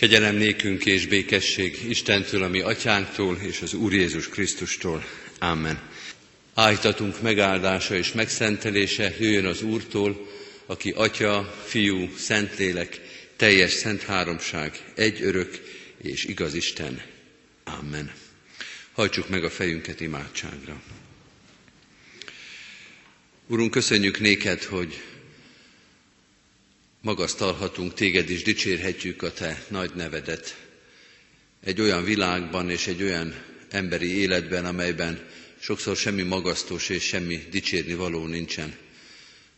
Kegyelem nékünk és békesség Istentől, ami atyánktól és az Úr Jézus Krisztustól. Amen. Ájtatunk megáldása és megszentelése jöjjön az Úrtól, aki Atya, Fiú, Szentlélek, teljes szent háromság, egy örök és igaz Isten. Amen. Hajtsuk meg a fejünket imádságra. Urunk, köszönjük néked, hogy magasztalhatunk téged és dicsérhetjük a te nagy nevedet. Egy olyan világban és egy olyan emberi életben, amelyben sokszor semmi magasztos és semmi dicsérni való nincsen,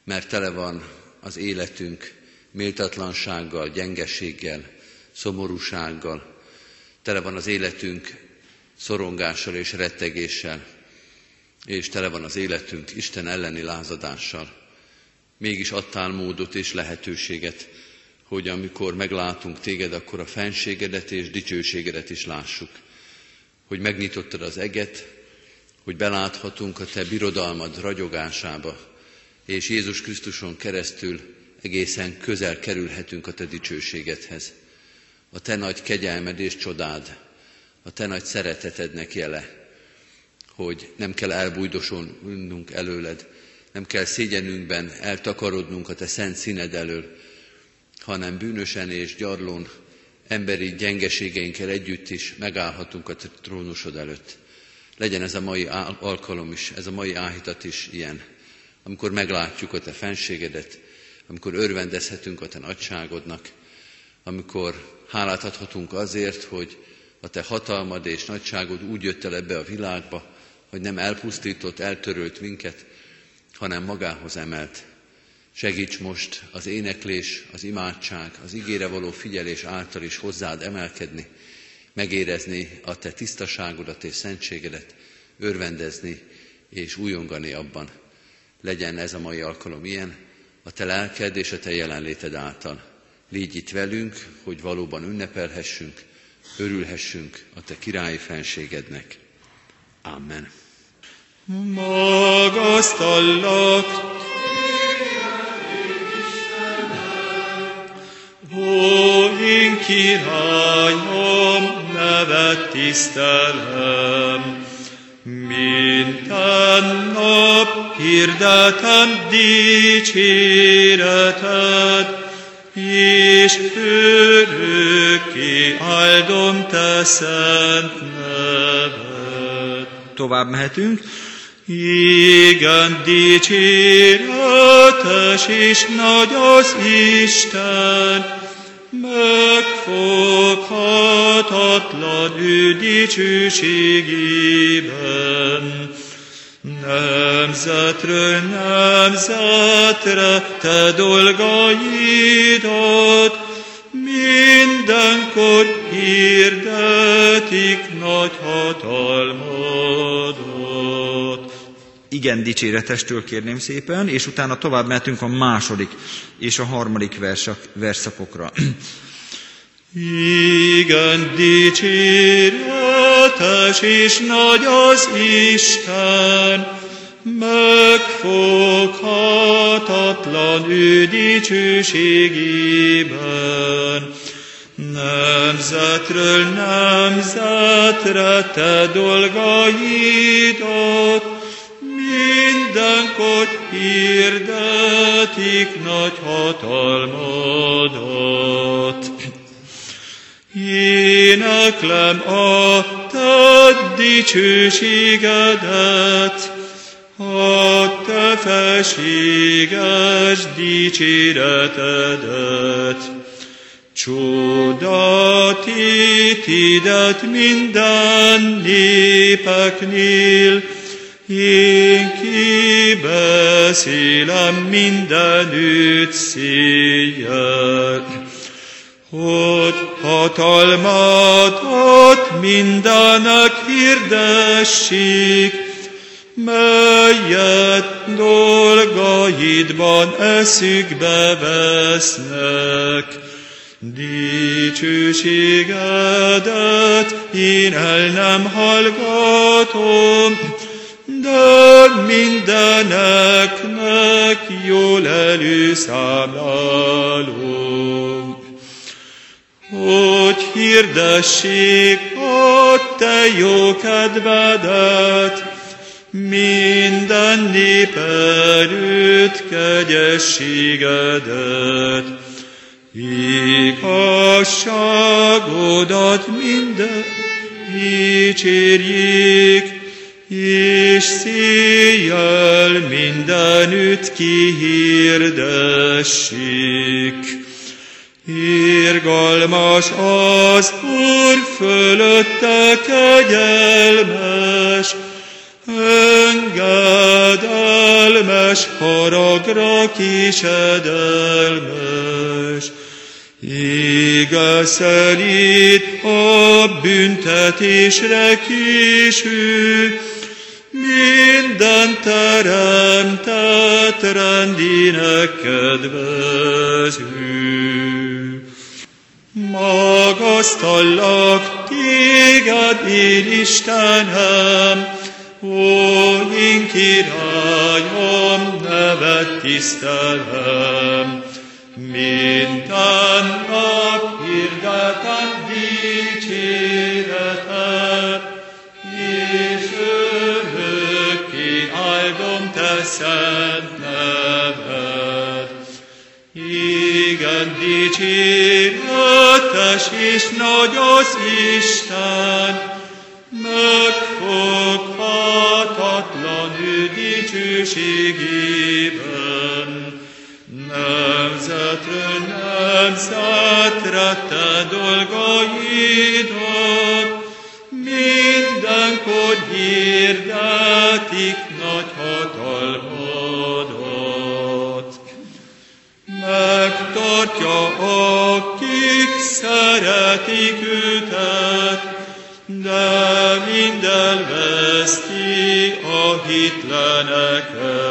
mert tele van az életünk méltatlansággal, gyengeséggel, szomorúsággal, tele van az életünk szorongással és rettegéssel, és tele van az életünk Isten elleni lázadással mégis adtál módot és lehetőséget, hogy amikor meglátunk téged, akkor a fenségedet és dicsőségedet is lássuk. Hogy megnyitottad az eget, hogy beláthatunk a te birodalmad ragyogásába, és Jézus Krisztuson keresztül egészen közel kerülhetünk a te dicsőségedhez. A te nagy kegyelmed és csodád, a te nagy szeretetednek jele, hogy nem kell elbújdosolnunk előled, nem kell szégyenünkben eltakarodnunk a te szent színed elől, hanem bűnösen és gyarlón, emberi gyengeségeinkkel együtt is megállhatunk a trónusod előtt. Legyen ez a mai alkalom is, ez a mai áhítat is ilyen, amikor meglátjuk a te fenségedet, amikor örvendezhetünk a te nagyságodnak, amikor hálát adhatunk azért, hogy a te hatalmad és nagyságod úgy jött el ebbe a világba, hogy nem elpusztított, eltörölt minket, hanem magához emelt. Segíts most az éneklés, az imádság, az igére való figyelés által is hozzád emelkedni, megérezni a te tisztaságodat és szentségedet, örvendezni és újongani abban. Legyen ez a mai alkalom ilyen, a te lelked és a te jelenléted által. Légy itt velünk, hogy valóban ünnepelhessünk, örülhessünk a te királyi fenségednek. Amen magasztallak. Ó, én királyom, nevet tisztelem, minden nap hirdetem dicséreted, és örökké áldom te szent neved. Tovább mehetünk. Igen, dicséretes és nagy az Isten, megfoghatatlan ő dicsőségében. Nemzetről nemzetre te dolgaidat, mindenkor hirdetik nagy hatalmadat igen dicséretestől kérném szépen, és utána tovább mehetünk a második és a harmadik versak, verszakokra. Igen dicséretes és nagy az Isten, megfoghatatlan ő dicsőségében. Nemzetről nemzetre te dolgaidat, hirdetik nagy hatalmadat. Éneklem a te dicsőségedet, a te felséges dicséretedet. Csodatítidet minden népeknél, én kibeszélem mindenütt széjjel, hogy hatalmat mindenek hirdessék, melyet dolgaidban eszükbe vesznek. Dicsőségedet én el nem hallgatom, de mindeneknek jól előszámlálom. hogy hirdessék a te jó kedvedet, minden nép előtt kegyességedet. Igazságodat minden dicsérjék, és széjjel mindenütt kihirdessék. Irgalmas az Úr fölötte kegyelmes, engedelmes, haragra kisedelmes. Ége szelít a büntetésre kisű, minden teremtett rendinek kedvező. Magasztallak téged, én Istenem, ó, én királyom, nevet tisztelem. Minden nap hirdetem szent neved. Igen, dicséretes és nagy az Isten, megfoghatatlan ő dicsőségében. Nemzetről nemzetre te dolgaidat, a hitleneket.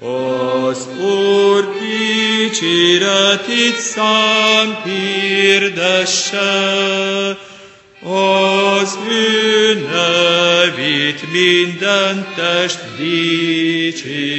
Az Úr dicséretét szám hirdesse, az ő nevét minden test dicsérje.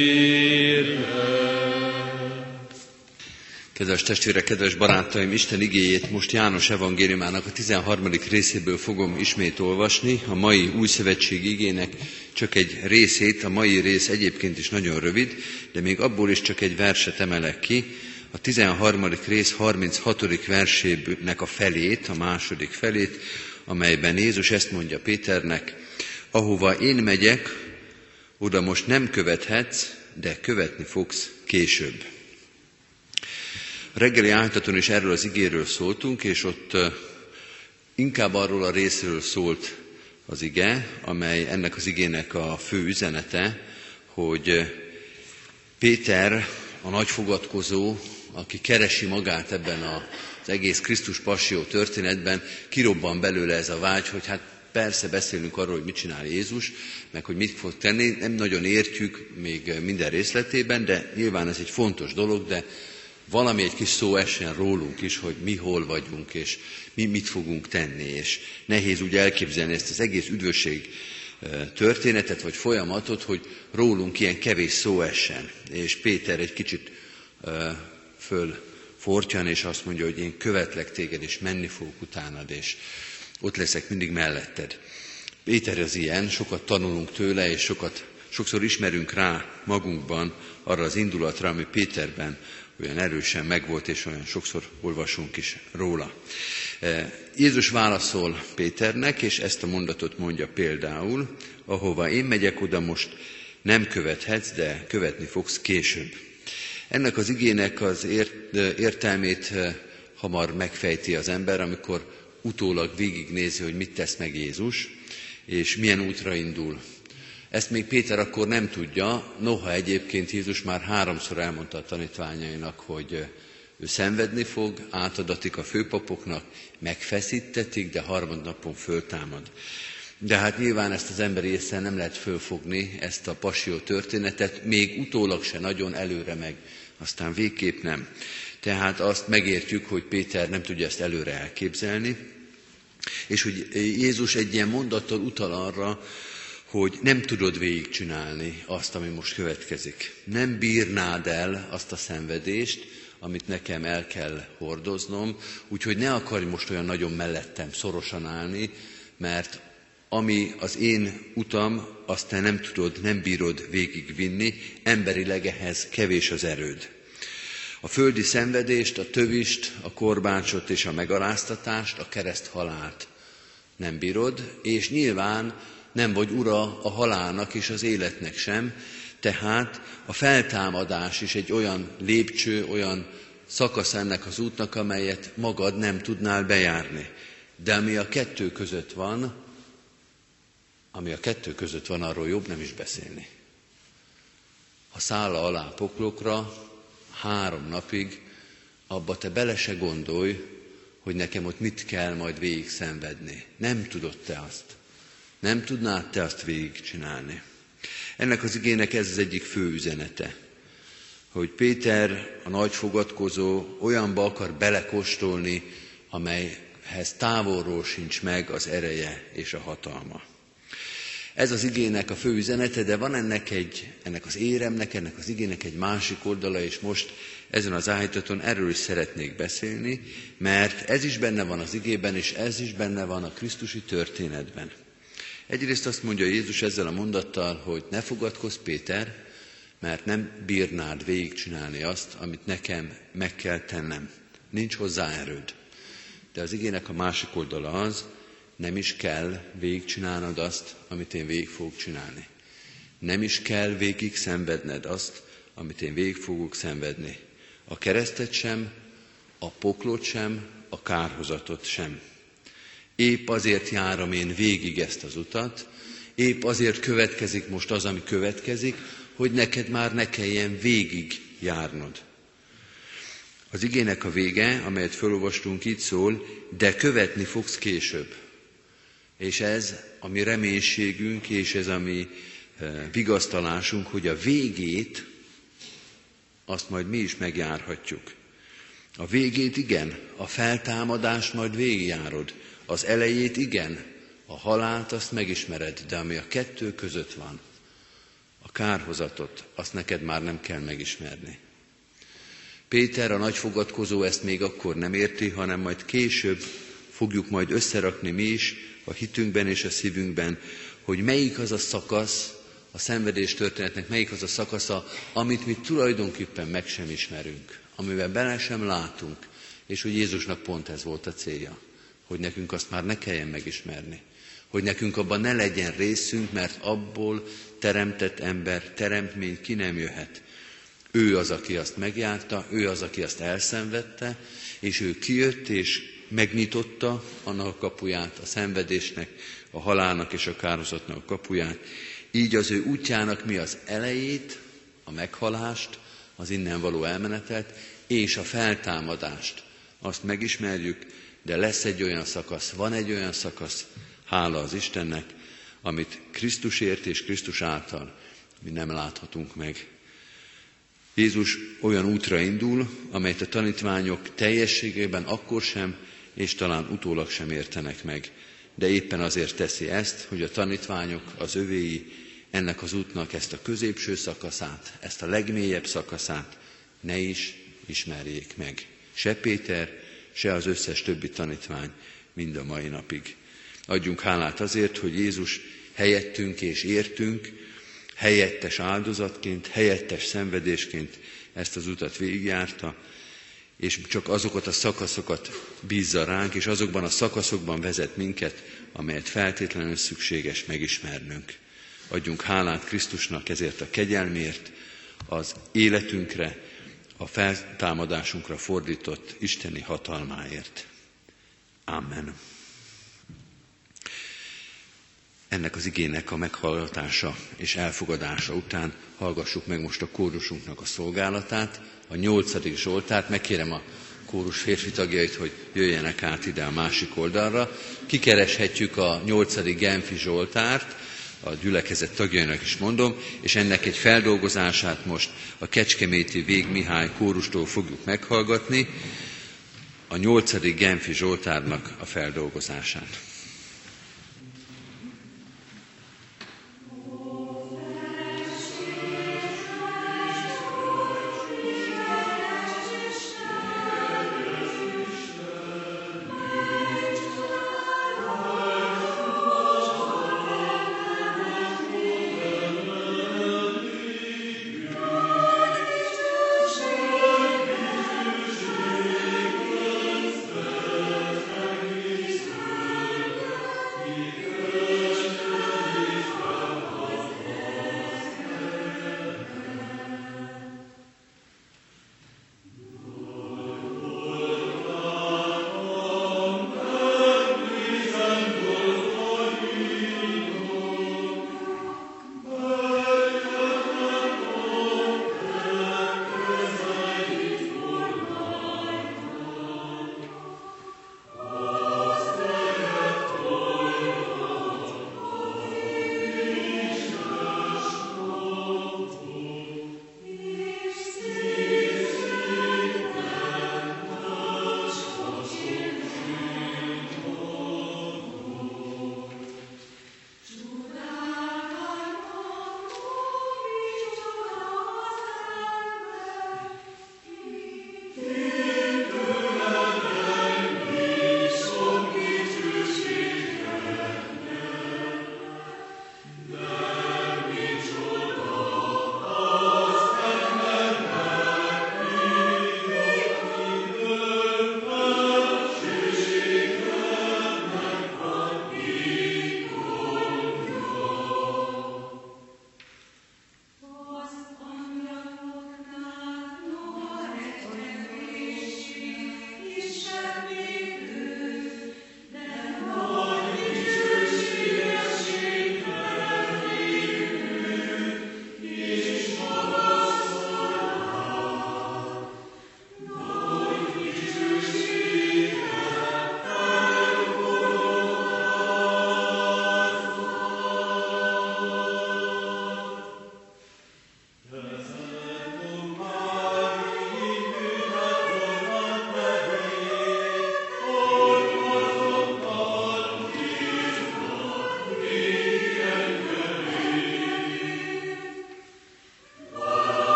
Kedves testvérek, kedves barátaim, Isten igéjét most János evangéliumának a 13. részéből fogom ismét olvasni. A mai új szövetség igének csak egy részét, a mai rész egyébként is nagyon rövid, de még abból is csak egy verset emelek ki. A 13. rész 36. versének a felét, a második felét, amelyben Jézus ezt mondja Péternek, ahova én megyek, oda most nem követhetsz, de követni fogsz később. Reggeli áltaton is erről az igéről szóltunk, és ott inkább arról a részről szólt az ige, amely ennek az igének a fő üzenete, hogy Péter, a nagy fogadkozó, aki keresi magát ebben az egész Krisztus passió történetben, kirobban belőle ez a vágy, hogy hát persze beszélünk arról, hogy mit csinál Jézus, meg hogy mit fog tenni, nem nagyon értjük még minden részletében, de nyilván ez egy fontos dolog, de valami egy kis szó essen rólunk is, hogy mi hol vagyunk, és mi mit fogunk tenni, és nehéz úgy elképzelni ezt az egész üdvösség történetet, vagy folyamatot, hogy rólunk ilyen kevés szó essen. És Péter egy kicsit föl fortyan, és azt mondja, hogy én követlek téged, és menni fogok utánad, és ott leszek mindig melletted. Péter az ilyen, sokat tanulunk tőle, és sokat, sokszor ismerünk rá magunkban arra az indulatra, ami Péterben olyan erősen megvolt, és olyan sokszor olvasunk is róla. Jézus válaszol Péternek, és ezt a mondatot mondja például, ahova én megyek, oda most nem követhetsz, de követni fogsz később. Ennek az igének az ért, értelmét hamar megfejti az ember, amikor utólag végignézi, hogy mit tesz meg Jézus, és milyen útra indul. Ezt még Péter akkor nem tudja, noha egyébként Jézus már háromszor elmondta a tanítványainak, hogy ő szenvedni fog, átadatik a főpapoknak, megfeszítetik, de harmadnapon föltámad. De hát nyilván ezt az emberi észre nem lehet fölfogni, ezt a pasió történetet, még utólag se nagyon előre meg, aztán végképp nem. Tehát azt megértjük, hogy Péter nem tudja ezt előre elképzelni, és hogy Jézus egy ilyen mondattal utal arra, hogy nem tudod végigcsinálni azt, ami most következik. Nem bírnád el azt a szenvedést, amit nekem el kell hordoznom, úgyhogy ne akarj most olyan nagyon mellettem szorosan állni, mert ami az én utam, azt te nem tudod, nem bírod végigvinni, emberileg ehhez kevés az erőd. A földi szenvedést, a tövist, a korbácsot és a megaláztatást, a kereszt halált nem bírod, és nyilván nem vagy ura a halálnak és az életnek sem, tehát a feltámadás is egy olyan lépcső, olyan szakasz ennek az útnak, amelyet magad nem tudnál bejárni. De ami a kettő között van, ami a kettő között van, arról jobb nem is beszélni. Ha szálla alá poklokra, három napig, abba te bele se gondolj, hogy nekem ott mit kell majd végig szenvedni. Nem tudod te azt. Nem tudnád te azt végigcsinálni. Ennek az igének ez az egyik fő üzenete, hogy Péter, a nagy fogadkozó, olyanba akar belekostolni, amelyhez távolról sincs meg az ereje és a hatalma. Ez az igének a fő üzenete, de van ennek, egy, ennek az éremnek, ennek az igének egy másik oldala, és most ezen az állítaton erről is szeretnék beszélni, mert ez is benne van az igében, és ez is benne van a Krisztusi történetben. Egyrészt azt mondja Jézus ezzel a mondattal, hogy ne fogadkozz Péter, mert nem bírnád végigcsinálni azt, amit nekem meg kell tennem. Nincs hozzá erőd. De az igének a másik oldala az, nem is kell végigcsinálnod azt, amit én végig fogok csinálni. Nem is kell végig szenvedned azt, amit én végig fogok szenvedni. A keresztet sem, a poklot sem, a kárhozatot sem. Épp azért járom én végig ezt az utat, épp azért következik most az, ami következik, hogy neked már ne kelljen végig járnod. Az igének a vége, amelyet felolvastunk, így szól, de követni fogsz később. És ez a mi reménységünk, és ez a mi eh, vigasztalásunk, hogy a végét azt majd mi is megjárhatjuk. A végét igen, a feltámadást majd végigjárod. Az elejét igen, a halált azt megismered, de ami a kettő között van, a kárhozatot, azt neked már nem kell megismerni. Péter, a nagy fogadkozó ezt még akkor nem érti, hanem majd később fogjuk majd összerakni mi is a hitünkben és a szívünkben, hogy melyik az a szakasz, a szenvedés történetnek melyik az a szakasza, amit mi tulajdonképpen meg sem ismerünk, amivel bele sem látunk, és hogy Jézusnak pont ez volt a célja, hogy nekünk azt már ne kelljen megismerni, hogy nekünk abban ne legyen részünk, mert abból teremtett ember, teremtmény ki nem jöhet. Ő az, aki azt megjárta, ő az, aki azt elszenvedte, és ő kijött és megnyitotta annak a kapuját, a szenvedésnek, a halálnak és a kározatnak a kapuját, így az ő útjának mi az elejét, a meghalást, az innen való elmenetet, és a feltámadást. Azt megismerjük, de lesz egy olyan szakasz, van egy olyan szakasz, hála az Istennek, amit Krisztusért és Krisztus által mi nem láthatunk meg. Jézus olyan útra indul, amelyet a tanítványok teljességében akkor sem, és talán utólag sem értenek meg. De éppen azért teszi ezt, hogy a tanítványok, az övéi ennek az útnak ezt a középső szakaszát, ezt a legmélyebb szakaszát ne is ismerjék meg. Se Péter, se az összes többi tanítvány mind a mai napig. Adjunk hálát azért, hogy Jézus helyettünk és értünk, helyettes áldozatként, helyettes szenvedésként ezt az utat végigjárta, és csak azokat a szakaszokat bízza ránk, és azokban a szakaszokban vezet minket, amelyet feltétlenül szükséges megismernünk. Adjunk hálát Krisztusnak ezért a kegyelmért, az életünkre, a feltámadásunkra fordított isteni hatalmáért. Amen. Ennek az igének a meghallgatása és elfogadása után hallgassuk meg most a kórusunknak a szolgálatát, a nyolcadik Zsoltárt. Megkérem a kórus férfi tagjait, hogy jöjjenek át ide a másik oldalra. Kikereshetjük a nyolcadik Genfi Zsoltárt, a gyülekezet tagjainak is mondom, és ennek egy feldolgozását most a Kecskeméti Vég Mihály kórustól fogjuk meghallgatni, a nyolcadik Genfi Zsoltárnak a feldolgozását.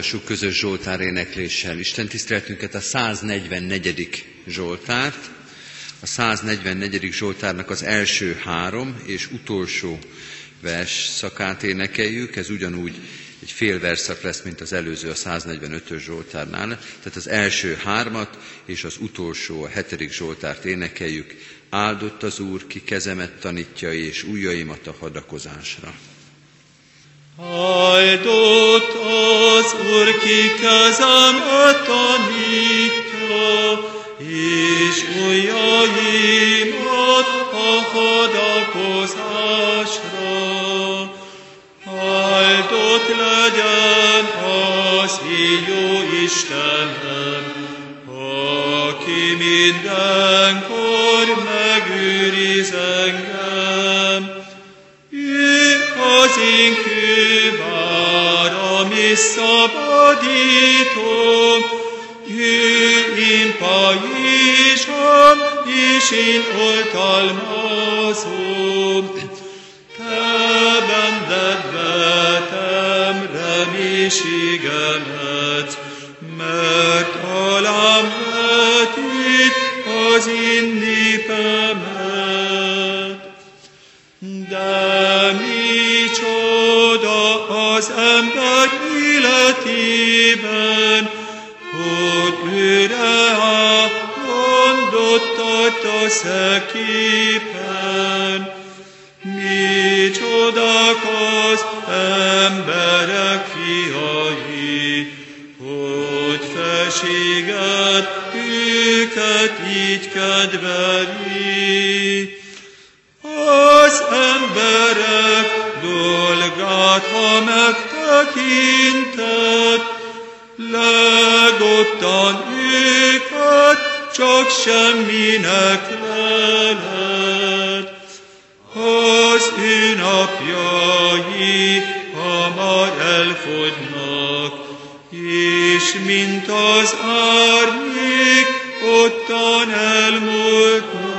Folytassuk közös Zsoltár énekléssel. Isten tiszteletünket a 144. Zsoltárt, a 144. Zsoltárnak az első három és utolsó vers szakát énekeljük. Ez ugyanúgy egy fél verszak lesz, mint az előző a 145-ös Zsoltárnál. Tehát az első hármat és az utolsó, a hetedik Zsoltárt énekeljük. Áldott az Úr, ki kezemet tanítja és ujjaimat a hadakozásra. Áldott az Úr, ki kezemet tanítja, és ujjaimat a hadakozásra. Áldott legyen az jó Istenem, aki mindenkor megőriz szabadítom, ő én pajzsom, és én oltalmazom. Te benned vetem reménységemet, Good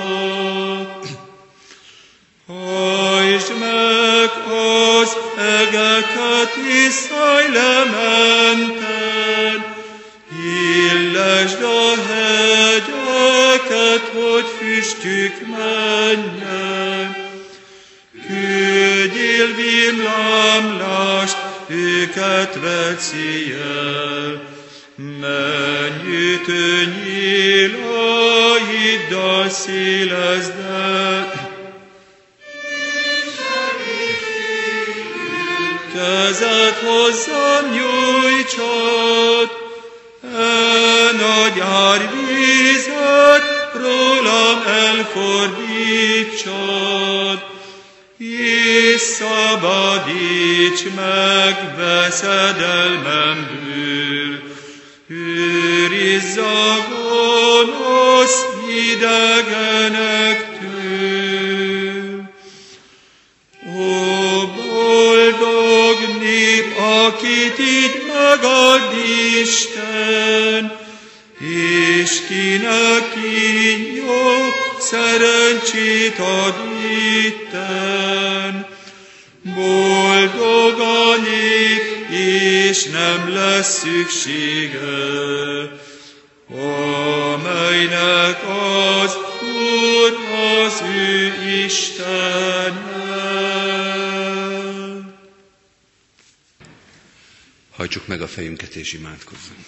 Hajtsuk meg a fejünket és imádkozzunk.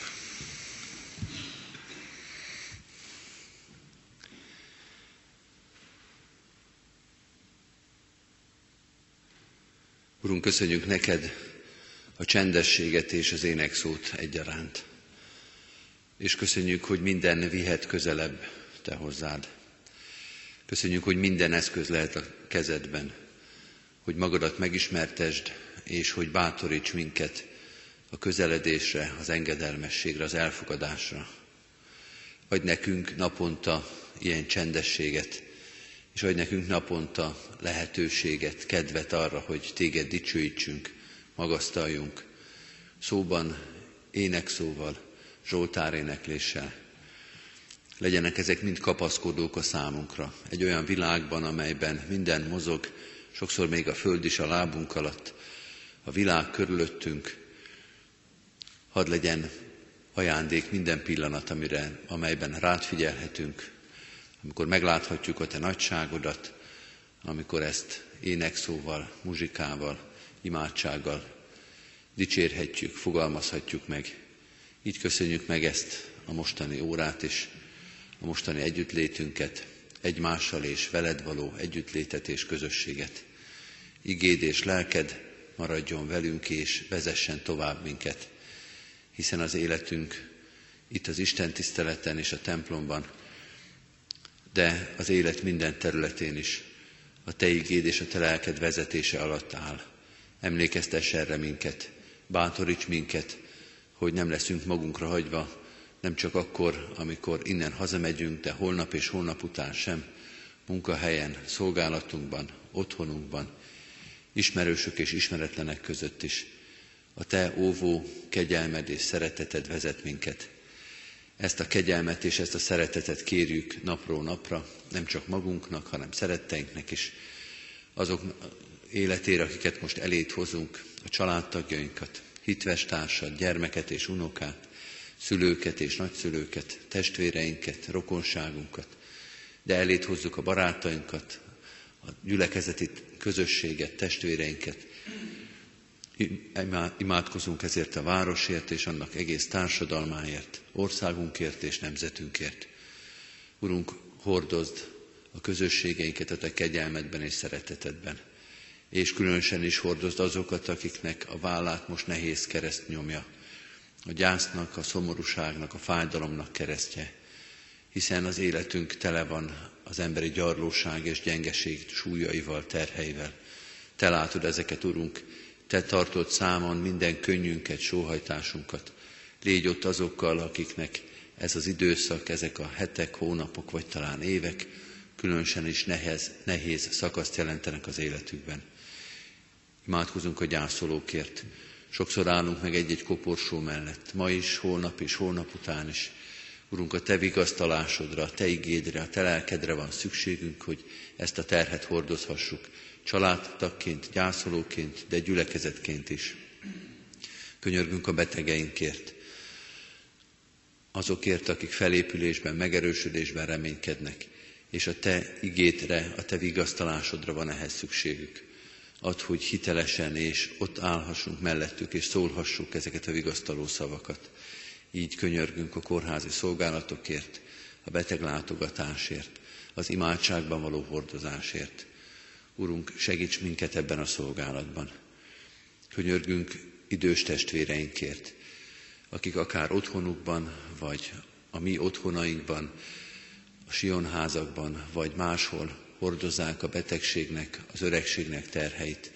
Urunk, köszönjük neked a csendességet és az énekszót egyaránt. És köszönjük, hogy minden vihet közelebb te hozzád. Köszönjük, hogy minden eszköz lehet a kezedben, hogy magadat megismertesd, és hogy bátoríts minket a közeledésre, az engedelmességre, az elfogadásra. Adj nekünk naponta ilyen csendességet, és adj nekünk naponta lehetőséget, kedvet arra, hogy téged dicsőítsünk, magasztaljunk, szóban, énekszóval, Zsoltár énekléssel. Legyenek ezek mind kapaszkodók a számunkra. Egy olyan világban, amelyben minden mozog, sokszor még a föld is a lábunk alatt, a világ körülöttünk, Hadd legyen ajándék minden pillanat, amire, amelyben rád figyelhetünk, amikor megláthatjuk a te nagyságodat, amikor ezt énekszóval, muzsikával, imádsággal dicsérhetjük, fogalmazhatjuk meg. Így köszönjük meg ezt a mostani órát és a mostani együttlétünket, egymással és veled való együttlétet és közösséget. Igéd és lelked maradjon velünk és vezessen tovább minket, hiszen az életünk itt az Isten tiszteleten és a templomban, de az élet minden területén is a Te igéd és a Te lelked vezetése alatt áll. Emlékeztess erre minket, bátoríts minket, hogy nem leszünk magunkra hagyva, nem csak akkor, amikor innen hazamegyünk, de holnap és holnap után sem, munkahelyen, szolgálatunkban, otthonunkban, ismerősök és ismeretlenek között is. A Te óvó kegyelmed és szereteted vezet minket. Ezt a kegyelmet és ezt a szeretetet kérjük napról napra, nem csak magunknak, hanem szeretteinknek is, azok életére, akiket most elét hozunk, a családtagjainkat, hitves társad, gyermeket és unokát, szülőket és nagyszülőket, testvéreinket, rokonságunkat, de elét hozzuk a barátainkat, a gyülekezeti közösséget, testvéreinket. Imádkozunk ezért a városért és annak egész társadalmáért, országunkért és nemzetünkért. Urunk, hordozd a közösségeinket a Te kegyelmedben és szeretetedben, és különösen is hordozd azokat, akiknek a vállát most nehéz kereszt nyomja, a gyásznak, a szomorúságnak, a fájdalomnak keresztje, hiszen az életünk tele van az emberi gyarlóság és gyengeség súlyaival, terheivel. Te látod ezeket, Urunk, Te tartod számon minden könnyünket, sóhajtásunkat. Légy ott azokkal, akiknek ez az időszak, ezek a hetek, hónapok, vagy talán évek, különösen is nehez, nehéz szakaszt jelentenek az életükben. Imádkozunk a gyászolókért. Sokszor állunk meg egy-egy koporsó mellett, ma is, holnap is, holnap után is. Urunk, a Te vigasztalásodra, a Te igédre, a Te lelkedre van szükségünk, hogy ezt a terhet hordozhassuk, családtagként, gyászolóként, de gyülekezetként is. Könyörgünk a betegeinkért, azokért, akik felépülésben, megerősödésben reménykednek, és a Te igétre, a Te vigasztalásodra van ehhez szükségük. Add, hogy hitelesen és ott állhassunk mellettük, és szólhassuk ezeket a vigasztaló szavakat. Így könyörgünk a kórházi szolgálatokért, a beteglátogatásért, az imádságban való hordozásért. Urunk, segíts minket ebben a szolgálatban. Könyörgünk idős testvéreinkért, akik akár otthonukban, vagy a mi otthonainkban, a sionházakban, vagy máshol hordozzák a betegségnek, az öregségnek terheit.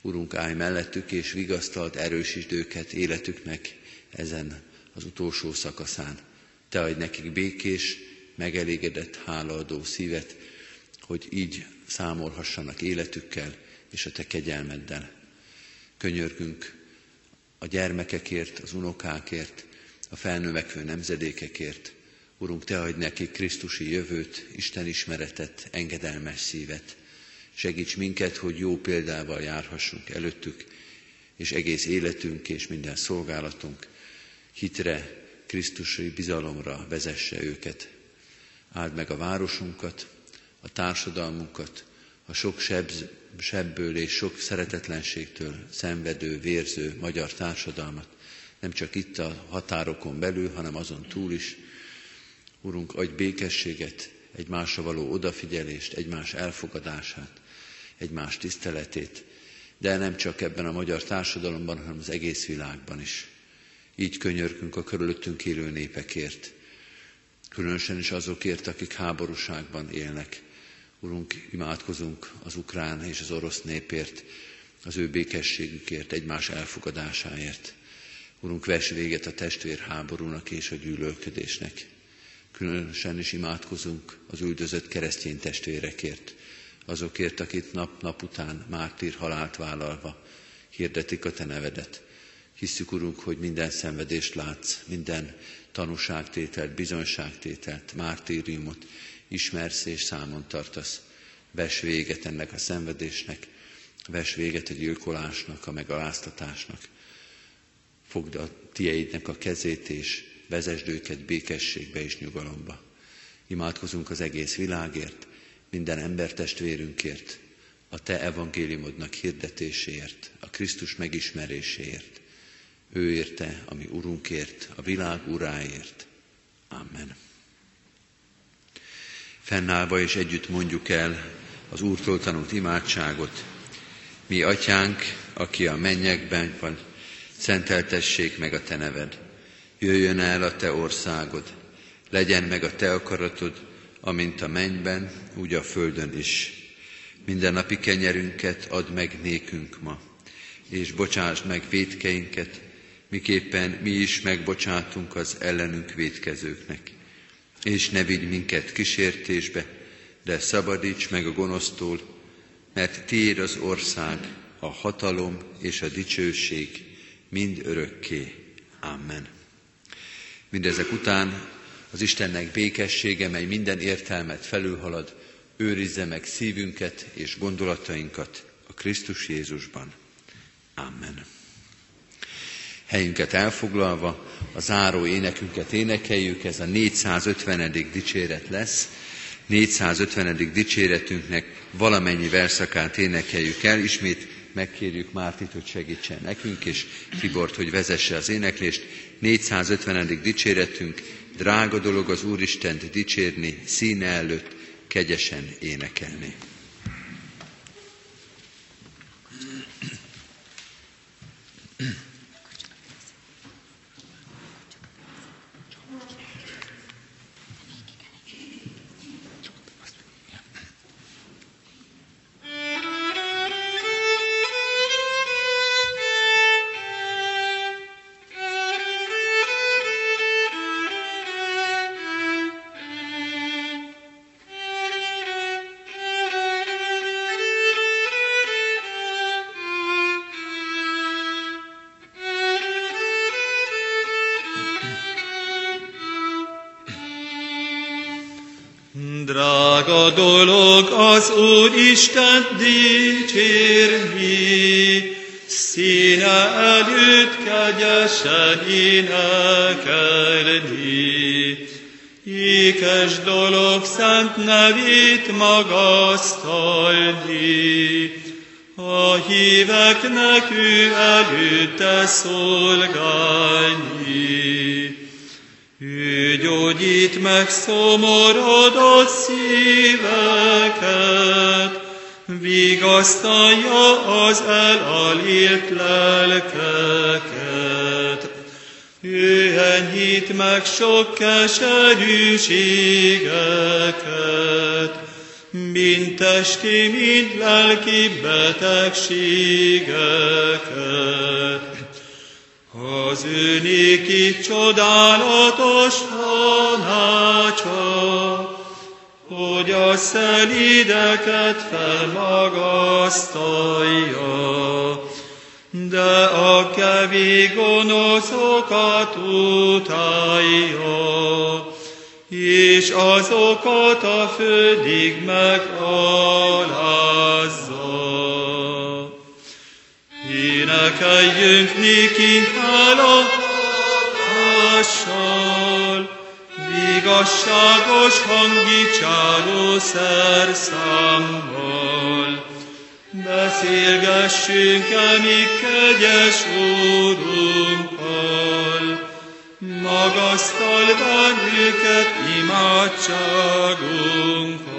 Urunk, állj mellettük, és vigasztalt, erősítsd őket életüknek ezen az utolsó szakaszán. Te adj nekik békés, megelégedett, hálaadó szívet, hogy így számolhassanak életükkel és a Te kegyelmeddel. Könyörgünk a gyermekekért, az unokákért, a felnövekvő nemzedékekért, Urunk, Te adj neki Krisztusi jövőt, Isten ismeretet, engedelmes szívet. Segíts minket, hogy jó példával járhassunk előttük, és egész életünk és minden szolgálatunk hitre, Krisztusi bizalomra vezesse őket. Áld meg a városunkat, a társadalmunkat, a sok seb, sebből és sok szeretetlenségtől szenvedő, vérző magyar társadalmat, nem csak itt a határokon belül, hanem azon túl is, Urunk, adj békességet, egymásra való odafigyelést, egymás elfogadását, egymás tiszteletét, de nem csak ebben a magyar társadalomban, hanem az egész világban is. Így könyörgünk a körülöttünk élő népekért, különösen is azokért, akik háborúságban élnek. Urunk, imádkozunk az ukrán és az orosz népért, az ő békességükért, egymás elfogadásáért. Urunk, vess véget a testvérháborúnak és a gyűlölködésnek. Különösen is imádkozunk az üldözött keresztény testvérekért, azokért, akik nap-nap után mártír halált vállalva hirdetik a Te nevedet. Hisszük, Urunk, hogy minden szenvedést látsz, minden tanúságtételt, bizonyságtételt, mártíriumot ismersz és számon tartasz. Ves véget ennek a szenvedésnek, ves véget a gyilkolásnak, a megaláztatásnak. fogd a tieidnek a kezét, és vezesd őket békességbe és nyugalomba. Imádkozunk az egész világért, minden embertestvérünkért, a Te evangéliumodnak hirdetéséért, a Krisztus megismeréséért, ő érte, ami Urunkért, a világ uráért. Amen. Fennállva és együtt mondjuk el az Úrtól tanult imádságot. Mi, Atyánk, aki a mennyekben van, szenteltessék meg a Te neved. Jöjjön el a Te országod, legyen meg a Te akaratod, amint a mennyben, úgy a földön is. Minden napi kenyerünket add meg nékünk ma, és bocsásd meg védkeinket, miképpen mi is megbocsátunk az ellenünk védkezőknek. És ne vigy minket kísértésbe, de szabadíts meg a gonosztól, mert tiéd az ország, a hatalom és a dicsőség mind örökké. Amen. Mindezek után az Istennek békessége, mely minden értelmet felülhalad, őrizze meg szívünket és gondolatainkat a Krisztus Jézusban. Amen. Helyünket elfoglalva, a záró énekünket énekeljük, ez a 450. dicséret lesz. 450. dicséretünknek valamennyi verszakát énekeljük el, ismét megkérjük Mártit, hogy segítsen nekünk, és Tibort, hogy vezesse az éneklést. 450. dicséretünk, drága dolog az Úristent dicsérni, színe előtt, kegyesen énekelni. Dolog az Úr Isten dicsérni, színe előtt kegyesen énekelni. Ékes dolog szent nevét magasztalni, a híveknek ő előtte szolgálni. Ő gyógyít meg szomorodott szíveket, vigasztalja az elalírt lelkeket. Ő enyhít meg sok keserűségeket, mind testi, mind lelki betegségeket. Az ő néki csodálatos tanácsa, hogy a szelideket felmagasztalja, de a kevés gonoszokat utálja, és azokat a földig megalázza. Énekeljünk néki hálatással, Vigasságos hangicsáló szerszámmal. Beszélgessünk-e mi kegyes Úrunkkal, magasztalva őket imádságunkkal.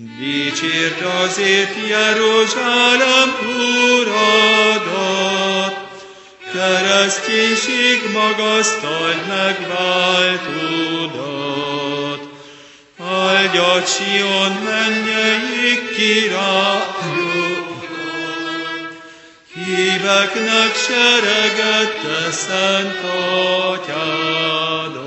Dicsért azért Jeruzsálem Uradat, kereszténység magasztalj meg váltódat. Áldjad Sion mennyei királyokat, híveknek sereget te szent atyádat.